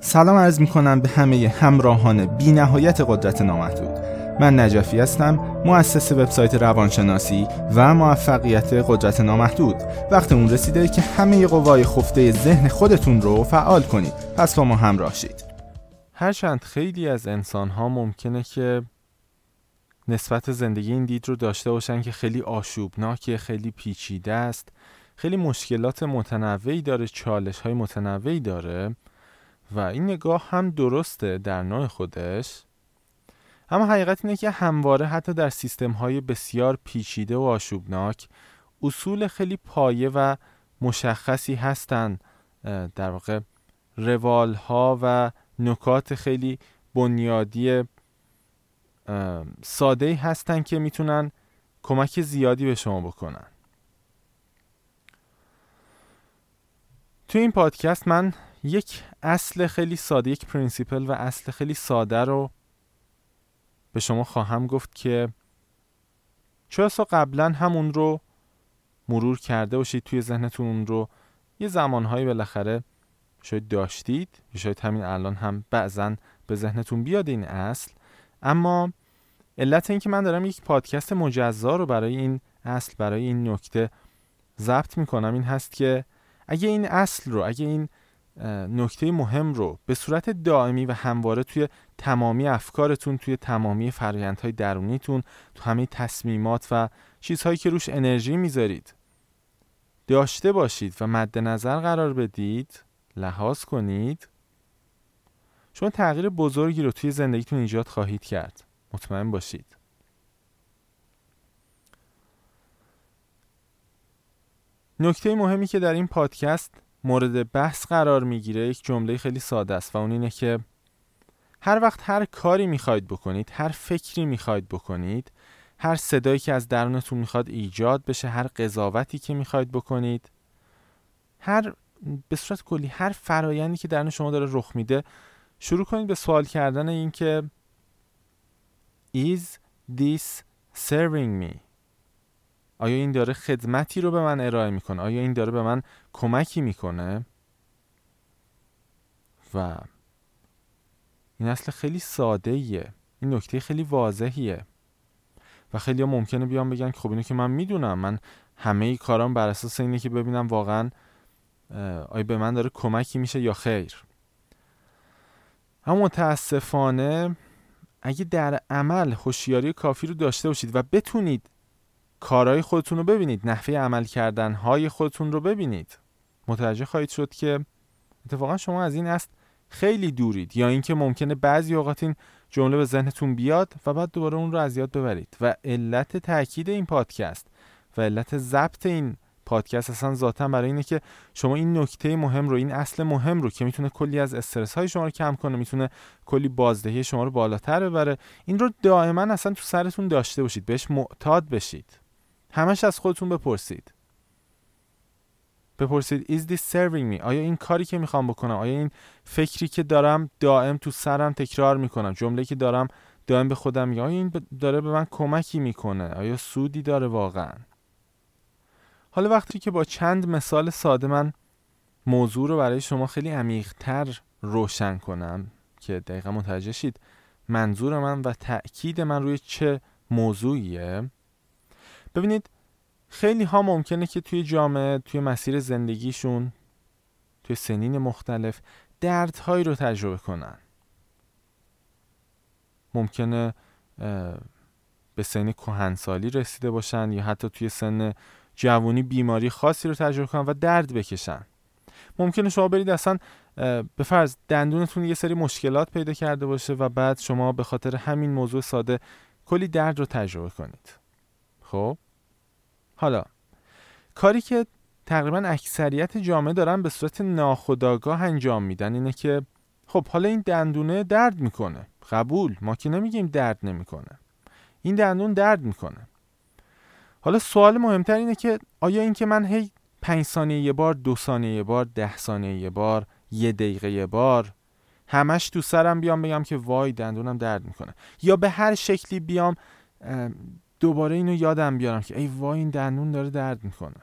سلام عرض می کنم به همه همراهان بی نهایت قدرت نامحدود. من نجفی هستم مؤسس وبسایت روانشناسی و موفقیت قدرت نامحدود. وقت اون رسیده که همه قوای خفته ذهن خودتون رو فعال کنید. پس با ما همراه شید. هرچند خیلی از انسان ها ممکنه که نسبت زندگی این دید رو داشته باشن که خیلی آشوبناکه خیلی پیچیده است خیلی مشکلات متنوعی داره چالش های متنوعی داره. و این نگاه هم درسته در نوع خودش اما حقیقت اینه که همواره حتی در سیستم های بسیار پیچیده و آشوبناک اصول خیلی پایه و مشخصی هستند در واقع روال ها و نکات خیلی بنیادی ساده هستن که می‌تونن کمک زیادی به شما بکنن. تو این پادکست من یک اصل خیلی ساده یک principle و اصل خیلی ساده رو به شما خواهم گفت که چه قبلا همون رو مرور کرده باشید توی ذهنتون؟ اون رو یه زمانهایی بالاخره شاید داشتید یا شاید همین الان هم بعضا به ذهنتون بیاد این اصل. اما علت این که من دارم یک پادکست مجزا رو برای این اصل برای این نکته ضبط می‌کنم این هست که اگه این اصل رو اگه این نکته مهم رو به صورت دائمی و همواره توی تمامی افکارتون توی تمامی فرایندهای درونیتون تو همه تصمیمات و چیزهایی که روش انرژی می‌ذارید. داشته باشید و مد نظر قرار بدید لحاظ کنید. شما تغییر بزرگی رو توی زندگیتون ایجاد خواهید کرد. مطمئن باشید. نکته مهمی که در این پادکست مورد بحث قرار می‌گیره یک جمله خیلی ساده است و اون اینه که هر وقت هر کاری می‌خواید بکنید هر فکری می‌خواید بکنید هر صدایی که از درونتون می‌خواد ایجاد بشه هر قضاوتی که می‌خواید بکنید هر به صورت کلی هر فرایندی که درون شما داره رخ میده شروع کنید به سوال کردن این که Is this serving me? آیا این داره خدمتی رو به من ارائه می‌کنه؟ آیا این داره به من کمکی می‌کنه؟ و این اصل خیلی ساده ایه این نکته خیلی واضحیه. و خیلی ها ممکنه بیان بگن خب اینو که من می‌دونم. من همه ای کارام بر اساس اینه که ببینم واقعا آیا به من داره کمکی میشه یا خیر. اما متاسفانه اگه در عمل هوشیاری کافی رو داشته باشید و بتونید کارهای خودتون رو ببینید نحوه عمل کردن های خودتون رو ببینید. متوجه خواهید شد که اتفاقا شما از این است خیلی دورید یا اینکه ممکنه بعضی اوقات این جمله به ذهنتون بیاد و بعد دوباره اون رو از یاد ببرید. و علت تاکید این پادکست و علت ضبط این پادکست اصلا ذاتا برای اینه که شما این نکته مهم رو این اصل مهم رو که می‌تونه کلی از استرس های شما رو کم کنه می‌تونه کلی بازدهی شما رو بالاتر ببره این رو دائما اصلا تو سرتون داشته باشید بهش معتاد بشید. همش از خودتون بپرسید. بپرسید is this serving me? آیا این کاری که می‌خوام بکنم آیا این فکری که دارم دائم تو سرم تکرار می‌کنم جمله که دارم دائم به خودم میگم آیا این داره به من کمکی می‌کنه؟ آیا سودی داره واقعا؟ حالا وقتی که با چند مثال ساده من موضوع رو برای شما خیلی عمیقتر روشن کنم که دقیقا متوجه شید منظور من و تأکید من روی چه موضوعیه. ببینید خیلی ها ممکنه که توی جامعه توی مسیر زندگیشون توی سنین مختلف دردهایی رو تجربه کنن. ممکنه به سن کهنسالی رسیده باشن یا حتی توی سن جوانی بیماری خاصی رو تجربه کنن و درد بکشن. ممکنه شما برید اصلا به فرض دندونتون یه سری مشکلات پیدا کرده باشه و بعد شما به خاطر همین موضوع ساده کلی درد رو تجربه کنید. خب. حالا کاری که تقریبا اکثریت جامعه دارن به صورت ناخودآگاه انجام میدن اینه که خب حالا این دندونه درد می‌کنه. قبول. ما که نمیگیم درد نمی‌کنه. این دندون درد می‌کنه. حالا سوال مهمتر اینه که آیا این که من هی پنج ثانیه یه بار دو ثانیه یه بار ده ثانیه یه بار یه دقیقه یه بار همش تو سرم بیام بگم که وای دندونم درد می‌کنه. یا به هر شکلی بیام دوباره اینو یادم بیارم که ای وای این دندون داره درد می‌کنه.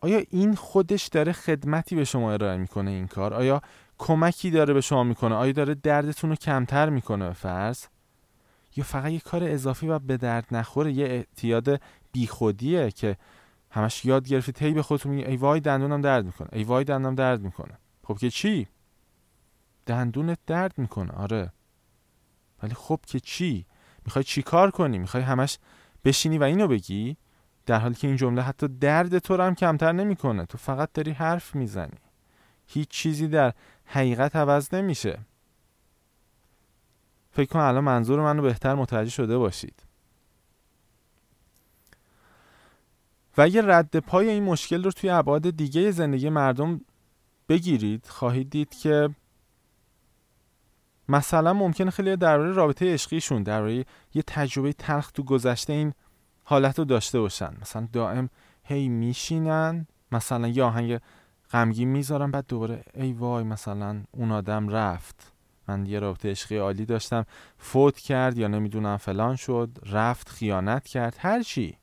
آیا این خودش داره خدمتی به شما ارائه می‌کنه این کار؟ آیا کمکی داره به شما می‌کنه؟ آیا داره دردتون رو کمتر می‌کنه به فرض؟ یا فقط یه کار اضافی و به درد نخوره یه اعتیاد بیخودیه که همش یاد گرفتید هی به خودتون میگی ای وای دندونم درد می‌کنه. ای وای دندونم درد می‌کنه. خب که چی؟ دندونت درد می‌کنه آره. ولی خب که چی؟ می‌خوای چی کار کنی؟ می‌خوای همش بشینی و اینو بگی؟ در حالی که این جمله حتی درد تو رو هم کمتر نمی‌کنه. تو فقط داری حرف می‌زنی. هیچ چیزی در حقیقت عوض نمیشه. فکر کنم الان منظور منو بهتر متوجه شده باشید. و اگه رد پای این مشکل رو توی ابعاد دیگه زندگی مردم بگیرید خواهید دید که مثلا ممکنه خیلی درباره رابطه عشقیشون درباره یه تجربه تلخ تو گذشته این حالت رو داشته باشن. مثلا دائم هی میشینن مثلا یه آهنگ غمگین می‌ذارن بعد دوباره ای وای مثلا اون آدم رفت. من یه رابطه عشقی عالی داشتم. فوت کرد یا نمی‌دونم فلان شد رفت خیانت کرد هر چی.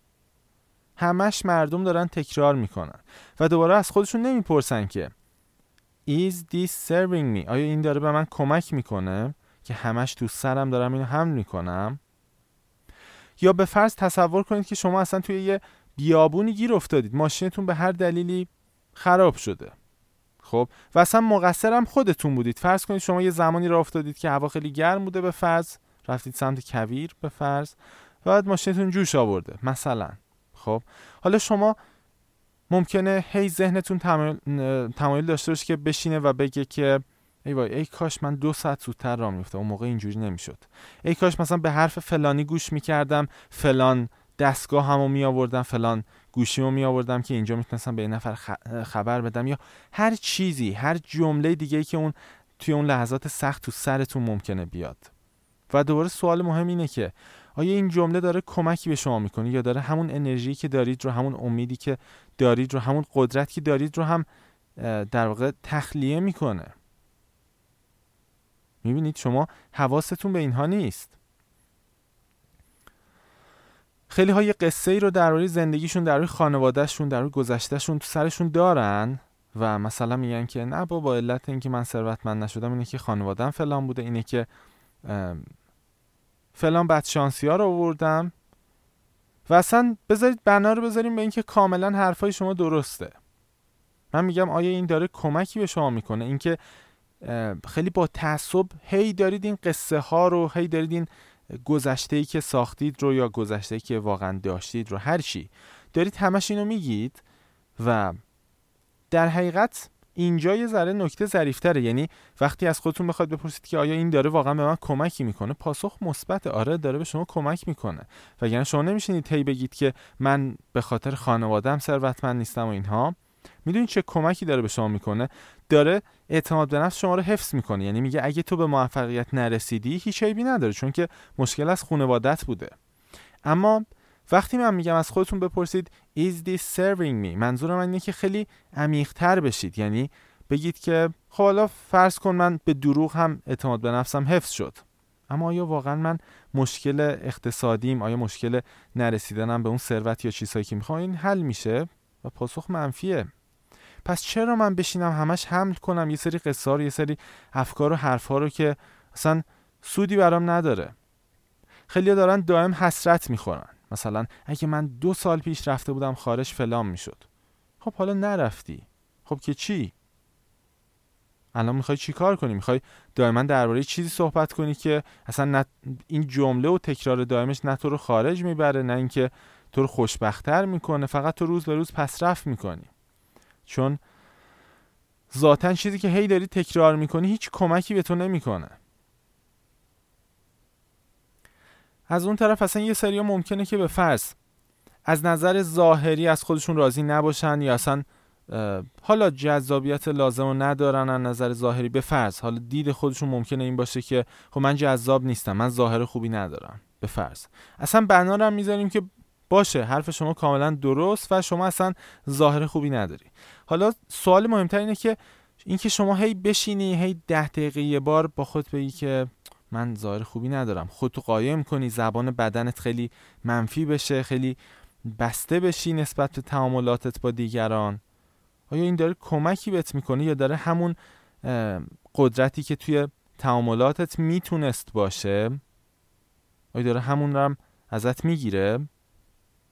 همش مردم دارن تکرار می‌کنن و دوباره از خودشون نمی‌پرسن که Is this serving me? آیا این داره به من کمک می‌کنه که همش تو سرم دارم اینو حمل می‌کنم؟ یا به فرض تصور کنید که شما اصلا توی یه بیابونی گیر افتادید. ماشینتون به هر دلیلی خراب شده. خب؟ و اصلا مقصرم خودتون بودید. فرض کنید شما یه زمانی را افتادید که هوا خیلی گرم بوده به فرض. رفتید سمت کویر به فرض. و بعد ماشینتون جوش آورده. مثلا. خب؟ حالا شما ممکنه هی ذهنتون تمایل داشته باشه که بشینه و بگه که ای وای ای کاش من دو ساعت زودتر راه میفته اون موقع اینجوری نمی‌شد. ای کاش مثلا به حرف فلانی گوش می‌کردم فلان دستگاه همو می آوردم فلان گوشیمو می آوردم که اینجا می‌تونستم به این نفر خبر بدم. یا هر چیزی هر جمله دیگه که اون توی اون لحظات سخت تو سرتون ممکنه بیاد. و دوباره سوال مهم اینه که آیا این جمله داره کمکی به شما می‌کنه یا داره همون انرژی که دارید رو همون امیدی که دارید رو همون قدرت که دارید رو هم در واقع تخلیه می‌کنه؟ می‌بینید شما حواستون به اینها نیست. خیلی های قصه ای رو درباره زندگیشون درباره خانوادهشون درباره گذشتهشون تو سرشون دارن و مثلا میگن که نه با علت اینکه من ثروتمند نشدم اینه که خانوادم فلان بوده اینه که فلان بدشانسی ها رو آوردم. و اصلا بذارید بنا رو بذاریم به اینکه کاملا حرفای شما درسته. من میگم آیا این داره کمکی به شما می‌کنه؟ اینکه خیلی با تعصب هی دارید این قصه ها رو هی دارید این گذشته ای که ساختید رو یا گذشته ای که واقعا داشتید رو هر چی. دارید همش اینو میگید و در حقیقت اینجا یه ذره نکته ظریفتره. یعنی وقتی از خودتون بخواد بپرسید که آیا این داره واقعا به من کمکی می‌کنه پاسخ مثبت آره داره به شما کمک می‌کنه. وگرنه شما نمیشینید هی بگید که من به خاطر خانوادم ثروتمند نیستم و اینها. می‌دونید چه کمکی داره به شما می‌کنه؟ داره اعتماد به نفس شما رو حفظ می‌کنه. یعنی میگه اگه تو به موفقیت نرسیدی هیچ عیبی نداره چون که مشکل از خانوادت بوده. اما وقتی من میگم از خودتون بپرسید is this serving me? منظور من اینه که خیلی عمیقتر بشید. یعنی بگید که خب حالا فرض کن من به دروغ هم اعتماد به نفسم حفظ شد. اما آیا واقعا من مشکل اقتصادیم آیا مشکل نرسیدنم به اون ثروت یا چیزهایی که می‌خوام؟ این حل میشه و پاسخ منفیه. پس چرا من بشینم همش حمل کنم؟ یه سری قصار یه سری افکار و حرفها رو که اصلا سودی برام نداره. خیلی دارن دائم حسرت می‌خورن. مثلا اگه من دو سال پیش رفته بودم خارج فلان می‌شد. خب حالا نرفتی. خب که چی؟ الان می‌خوای چی کار کنی؟ می‌خوای دائما درباره چیزی صحبت کنی که اصلا این جمله و تکرار دائمش نه تو رو خارج می‌بره نه اینکه تو رو خوشبختتر می‌کنه فقط تو روز به روز پسرفت می‌کنی. چون ذاتا چیزی که هی داری تکرار می‌کنی هیچ کمکی به تو نمی‌کنه. از اون طرف اصلا یه سری ممکنه که به فرض از نظر ظاهری از خودشون راضی نباشن یا اصلا حالا جذابیت لازم رو ندارن از نظر ظاهری. به فرض حالا دید خودشون ممکنه این باشه که خب من جذاب نیستم من ظاهر خوبی ندارم. به فرض. اصلا بنا رو می‌ذاریم که باشه حرف شما کاملا درست و شما اصلا ظاهر خوبی نداری. حالا سوال مهمتر اینه که اینکه شما هی بشینی هی ده دقیقه یه بار با خود بگی که من ظاهر خوبی ندارم. خودتو قایم کنی زبان بدنت خیلی منفی بشه خیلی بسته بشی نسبت به تعاملاتت با دیگران. آیا این داره کمکی بهت می‌کنه یا داره همون قدرتی که توی تعاملاتت می‌تونست باشه آیا داره همون رو هم ازت می‌گیره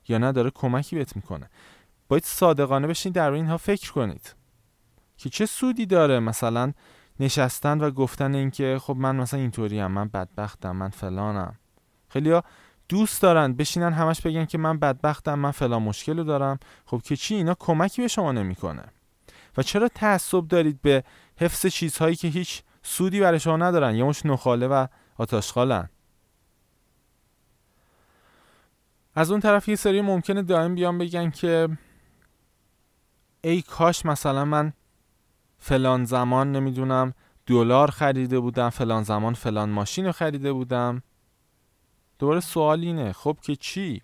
یا نه؟ داره کمکی بهت می‌کنه. باید صادقانه بشین در اینها فکر کنید. که چه سودی داره مثلا نشستن و گفتن اینکه خب من مثلا اینطوری هم من بدبختم من فلانم. خیلیا دوست دارن بشینن همش بگن که من بدبختم من فلان مشکل رو دارم. خب که چی؟ اینا کمکی به شما نمی‌کنه. و چرا تعصب دارید به حفظ چیزهایی که هیچ سودی برای شما ندارن؟ یه مش نخاله و آتاشخالن از اون طرف یه سری ممکنه دائم بیان بگن که ای کاش مثلا من فلان زمان نمی‌دونم دلار خریده بودم فلان زمان فلان ماشین رو خریده بودم. دوباره سوال اینه خب که چی؟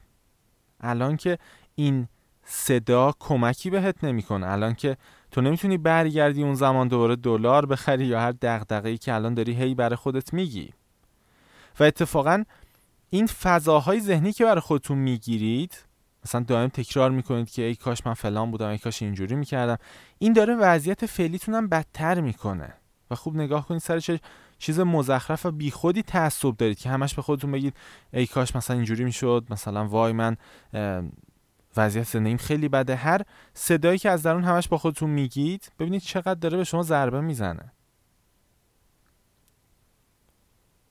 الان که این صدا کمکی بهت نمی‌کنه. الان که تو نمی‌تونی برگردی اون زمان دوباره دلار بخری یا هر دغدغه‌ای که الان داری هی برای خودت میگی. و اتفاقا این فضاهای ذهنی که برای خودتون می‌گیرید مثلا دائم تکرار می‌کنید که ای کاش من فلان بودم ای کاش اینجوری می‌کردم. این داره وضعیت فعلیتون هم بدتر می‌کنه. و خوب نگاه کنید سر چه چیز مزخرف و بیخودی تعصب دارید که همش به خودتون بگید ای کاش مثلا اینجوری می‌شد مثلا وای من وضعیت زندگیم خیلی بده. هر صدایی که از درون همش با خودتون میگید ببینید چقدر داره به شما ضربه می‌زنه.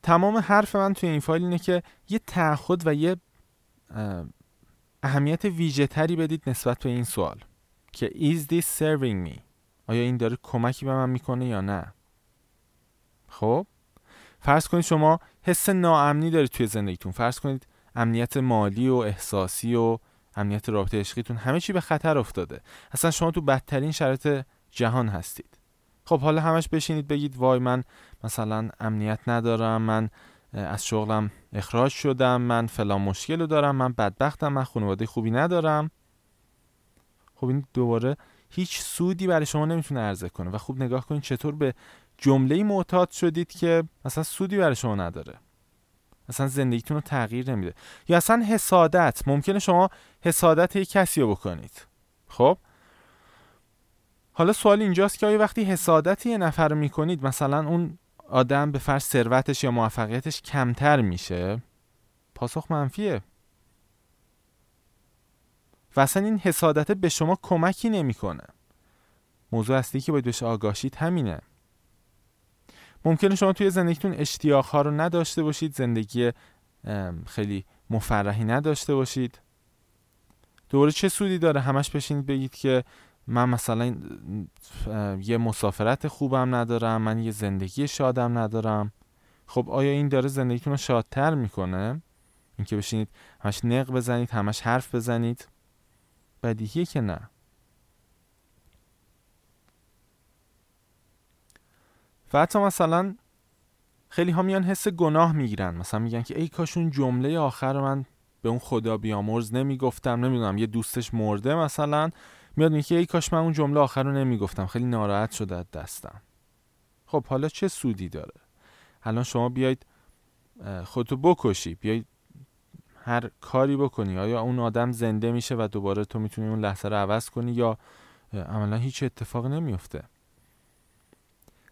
تمام حرف من توی این فایل اینه که یه تعهد و یه اهمیت ویژه تری بدید نسبت به این سوال. که is this serving me? آیا این داره کمکی به من می‌کنه یا نه؟ خب؟ فرض کنید شما حس ناامنی دارید توی زندگیتون. فرض کنید امنیت مالی و احساسی و امنیت رابطه عشقیتون همه چی به خطر افتاده. اصلا شما تو بدترین شرایط جهان هستید. خب حالا همش بشینید بگید وای من مثلا امنیت ندارم من از شغلم اخراج شدم. من فلان مشکل رو دارم من بدبختم من خانواده خوبی ندارم. خب این دوباره هیچ سودی برای شما نمی‌تونه عرضه کنه. و خوب نگاه کنید چطور به جمله معتاد شدید که اصلا سودی برای شما نداره. اصلا زندگیتون رو تغییر نمیده. یا اصلا حسادت. ممکنه شما حسادت یک کسی رو بکنید. خب؟ حالا سوال اینجاست که آیا وقتی حسادت یه نفر رو می‌کنید مثلا اون آدم به فرض ثروتش یا موفقیتش کمتر میشه؟ پاسخ منفیه. و اصلا این حسادت به شما کمکی نمی‌کنه. موضوع اصلی که باید بهش آگاهید همینه. ممکنه شما توی زندگیتون اشتیاق ها رو نداشته باشید زندگی خیلی مفرحی نداشته باشید. دوباره چه سودی داره؟ همش بشینید بگید که من مثلا یه مسافرت خوبم ندارم من یه زندگی شادم ندارم. خب آیا این داره زندگیتون رو شادتر می‌کنه؟ اینکه بشینید همش نق بزنید همش حرف بزنید. بدیهیه که نه. و حتی مثلا خیلی ها میان حس گناه می‌گیرن. مثلا میگن که ای کاش اون جمله آخر من به اون خدا بیامرز نمی‌گفتم نمی‌دونم یه دوستش مرده مثلا. میاد میگه ای کاش من اون جمله آخر رو نمی‌گفتم. خیلی ناراحت شده از دستم. خب حالا چه سودی داره؟ الان شما بیاید خودتو بکشی. بیاید هر کاری بکنی. آیا اون آدم زنده میشه و دوباره تو می‌تونی اون لحظه رو عوض کنی یا عملا هیچ اتفاق نمیفته؟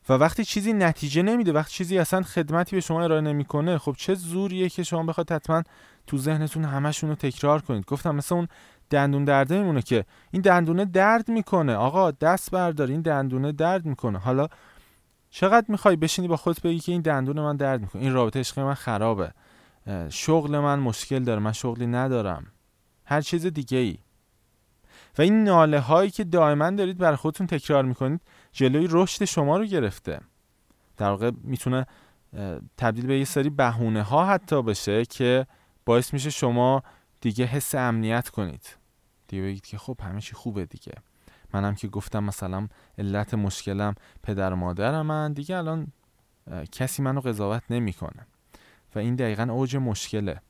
و وقتی چیزی نتیجه نمیده وقتی چیزی اصلا خدمتی به شما ارائه نمی‌کنه خب چه زوریه که شما بخواد حتما تو ذهنتون همشون رو تکرار کنید. گفتم مثل اون دندون درده میمونه که این دندونه درد می‌کنه. آقا دست بردار این دندونه درد می‌کنه. حالا چقدر می‌خوای بشینی با خودت بگی که این دندون من درد می‌کنه؟ این رابطه عشقی من خرابه. شغل من مشکل داره من شغلی ندارم. هر چیز دیگه ای و این ناله هایی که دائما دارید برای خودتون تکرار می‌کنید جلوی رشد شما رو گرفته. در واقع می‌تونه تبدیل به یه سری بهونه ها حتی بشه که باعث میشه شما دیگه حس امنیت کنید. دیگه بگید که خب همه چی خوبه دیگه. منم که گفتم مثلا علت مشکلم پدر و مادرم من دیگه الان کسی منو قضاوت نمی‌کنه. و این دقیقا اوج مشکله.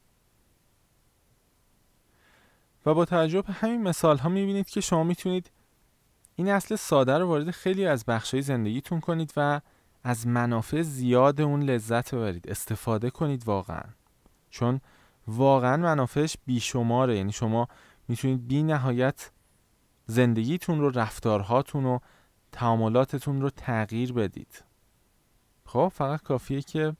و با توجه به همین مثال ها می‌بینید که شما می‌تونید این اصل ساده رو وارد خیلی از بخشای زندگیتون کنید و از منافع زیاد اون لذت ببرید. استفاده کنید واقعا. چون واقعا منافعش بیشماره. یعنی شما می‌تونید بی نهایت زندگیتون رو رفتارهاتون رو تعاملاتتون رو تغییر بدید. خب فقط کافیه که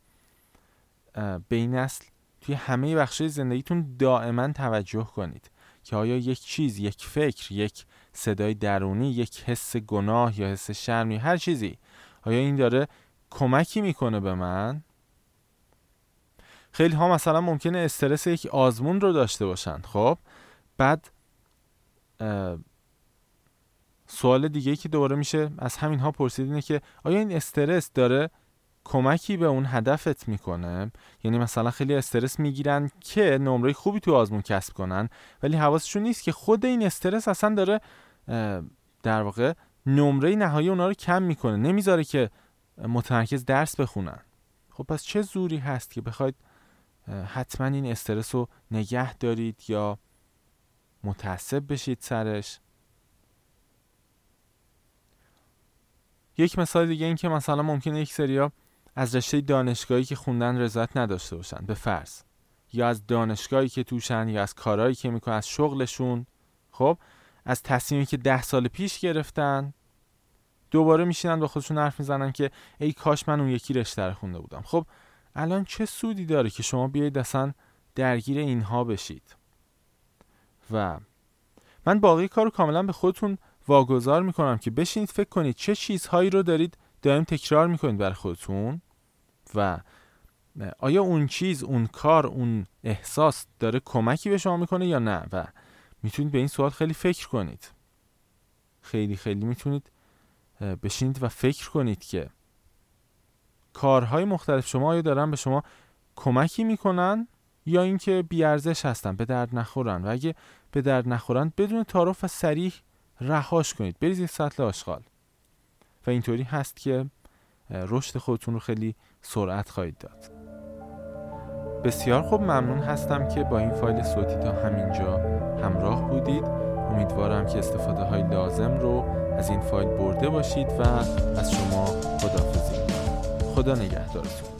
به این اصل توی همه بخش زندگیتون دائما توجه کنید که آیا یک چیز یک فکر یک صدای درونی یک حس گناه یا حس شرمی هر چیزی آیا این داره کمکی می‌کنه به من؟ خیلی ها مثلا ممکنه استرس یک آزمون رو داشته باشن. خب؟ بعد سوال دیگه که دوباره میشه از همین ها پرسید اینه که آیا این استرس داره کمکی به اون هدفت می‌کنه؟ یعنی مثلا خیلی استرس می‌گیرن که نمره خوبی تو آزمون کسب کنن ولی حواسشون نیست که خود این استرس اصلا داره در واقع نمره نهایی اونا رو کم می‌کنه. نمی‌ذاره که متمرکز درس بخونن. خب پس چه زوری هست که بخواید حتما این استرس رو نگه دارید یا متعصب بشید سرش. یک مثال دیگه این که مثلا ممکنه یک سریا از رشته دانشگاهی که خوندن رضایت نداشته باشن به فرض. یا از دانشگاهی که توشن یا از کارهایی که می‌کنن از شغلشون. خب از تصمیمی که ده سال پیش گرفتن دوباره میشینن با خودشون حرف می‌زنن که ای کاش من اون یکی رشته رو خونده بودم. خب الان چه سودی داره که شما بیایید اصلا درگیر اینها بشید؟ و من باقی کار رو کاملا به خودتون واگذار می‌کنم که بشینید فکر کنید چه چیزهایی رو دارید دائم تکرار می‌کنید برای خودتون و آیا اون چیز اون کار اون احساس داره کمکی به شما می‌کنه یا نه؟ و می‌تونید به این سوال خیلی فکر کنید. خیلی خیلی می‌تونید بشینید و فکر کنید که کارهای مختلف شما آیا دارن به شما کمکی می‌کنن یا اینکه بیارزش هستن به درد نخورن؟ و اگه به درد نخورن بدون تعارف و سریح رهاش کنید. بریزید سطل آشغال. و اینطوری هست که رشد خودتون رو خیلی سرعت خواهید داد. بسیار خوب ممنون هستم که با این فایل صوتی تا همینجا همراه بودید. امیدوارم که استفاده های لازم رو از این فایل برده باشید و از شما خدافزی خدا نگهدارتون